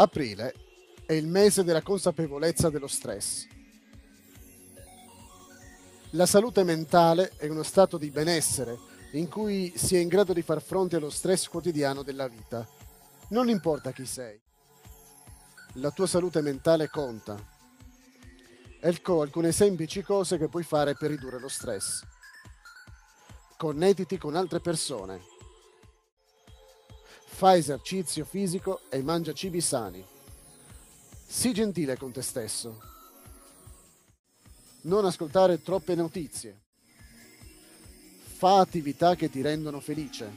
Aprile è il mese della consapevolezza dello stress. La salute mentale è uno stato di benessere in cui si è in grado di far fronte allo stress quotidiano della vita. Non importa chi sei. La tua salute mentale conta. Ecco alcune semplici cose che puoi fare per ridurre lo stress. Connettiti con altre persone Fa esercizio fisico e mangia cibi sani. Sii gentile con te stesso. Non ascoltare troppe notizie. Fa attività che ti rendono felice.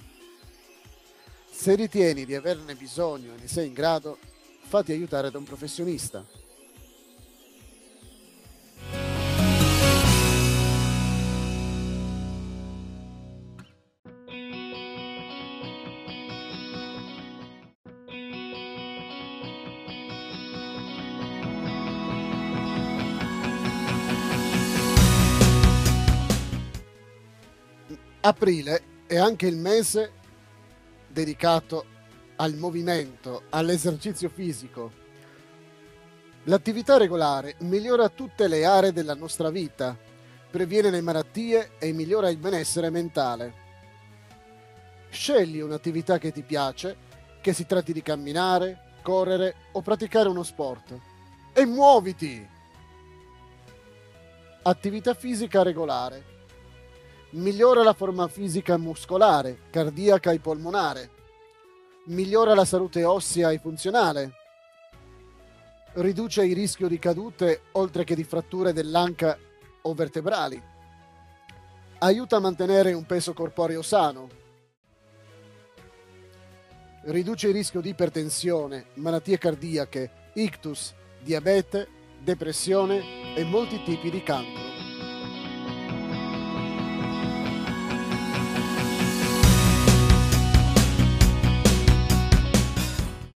Se ritieni di averne bisogno e ne sei in grado, fatti aiutare da un professionista. Aprile è anche il mese dedicato al movimento, all'esercizio fisico. L'attività regolare migliora tutte le aree della nostra vita, previene le malattie e migliora il benessere mentale. Scegli un'attività che ti piace, che si tratti di camminare, correre o praticare uno sport. E muoviti! Attività fisica regolare migliora la forma fisica muscolare, cardiaca e polmonare, migliora la salute ossea e funzionale, riduce il rischio di cadute oltre che di fratture dell'anca o vertebrali, aiuta a mantenere un peso corporeo sano, riduce il rischio di ipertensione, malattie cardiache, ictus, diabete, depressione e molti tipi di cancro.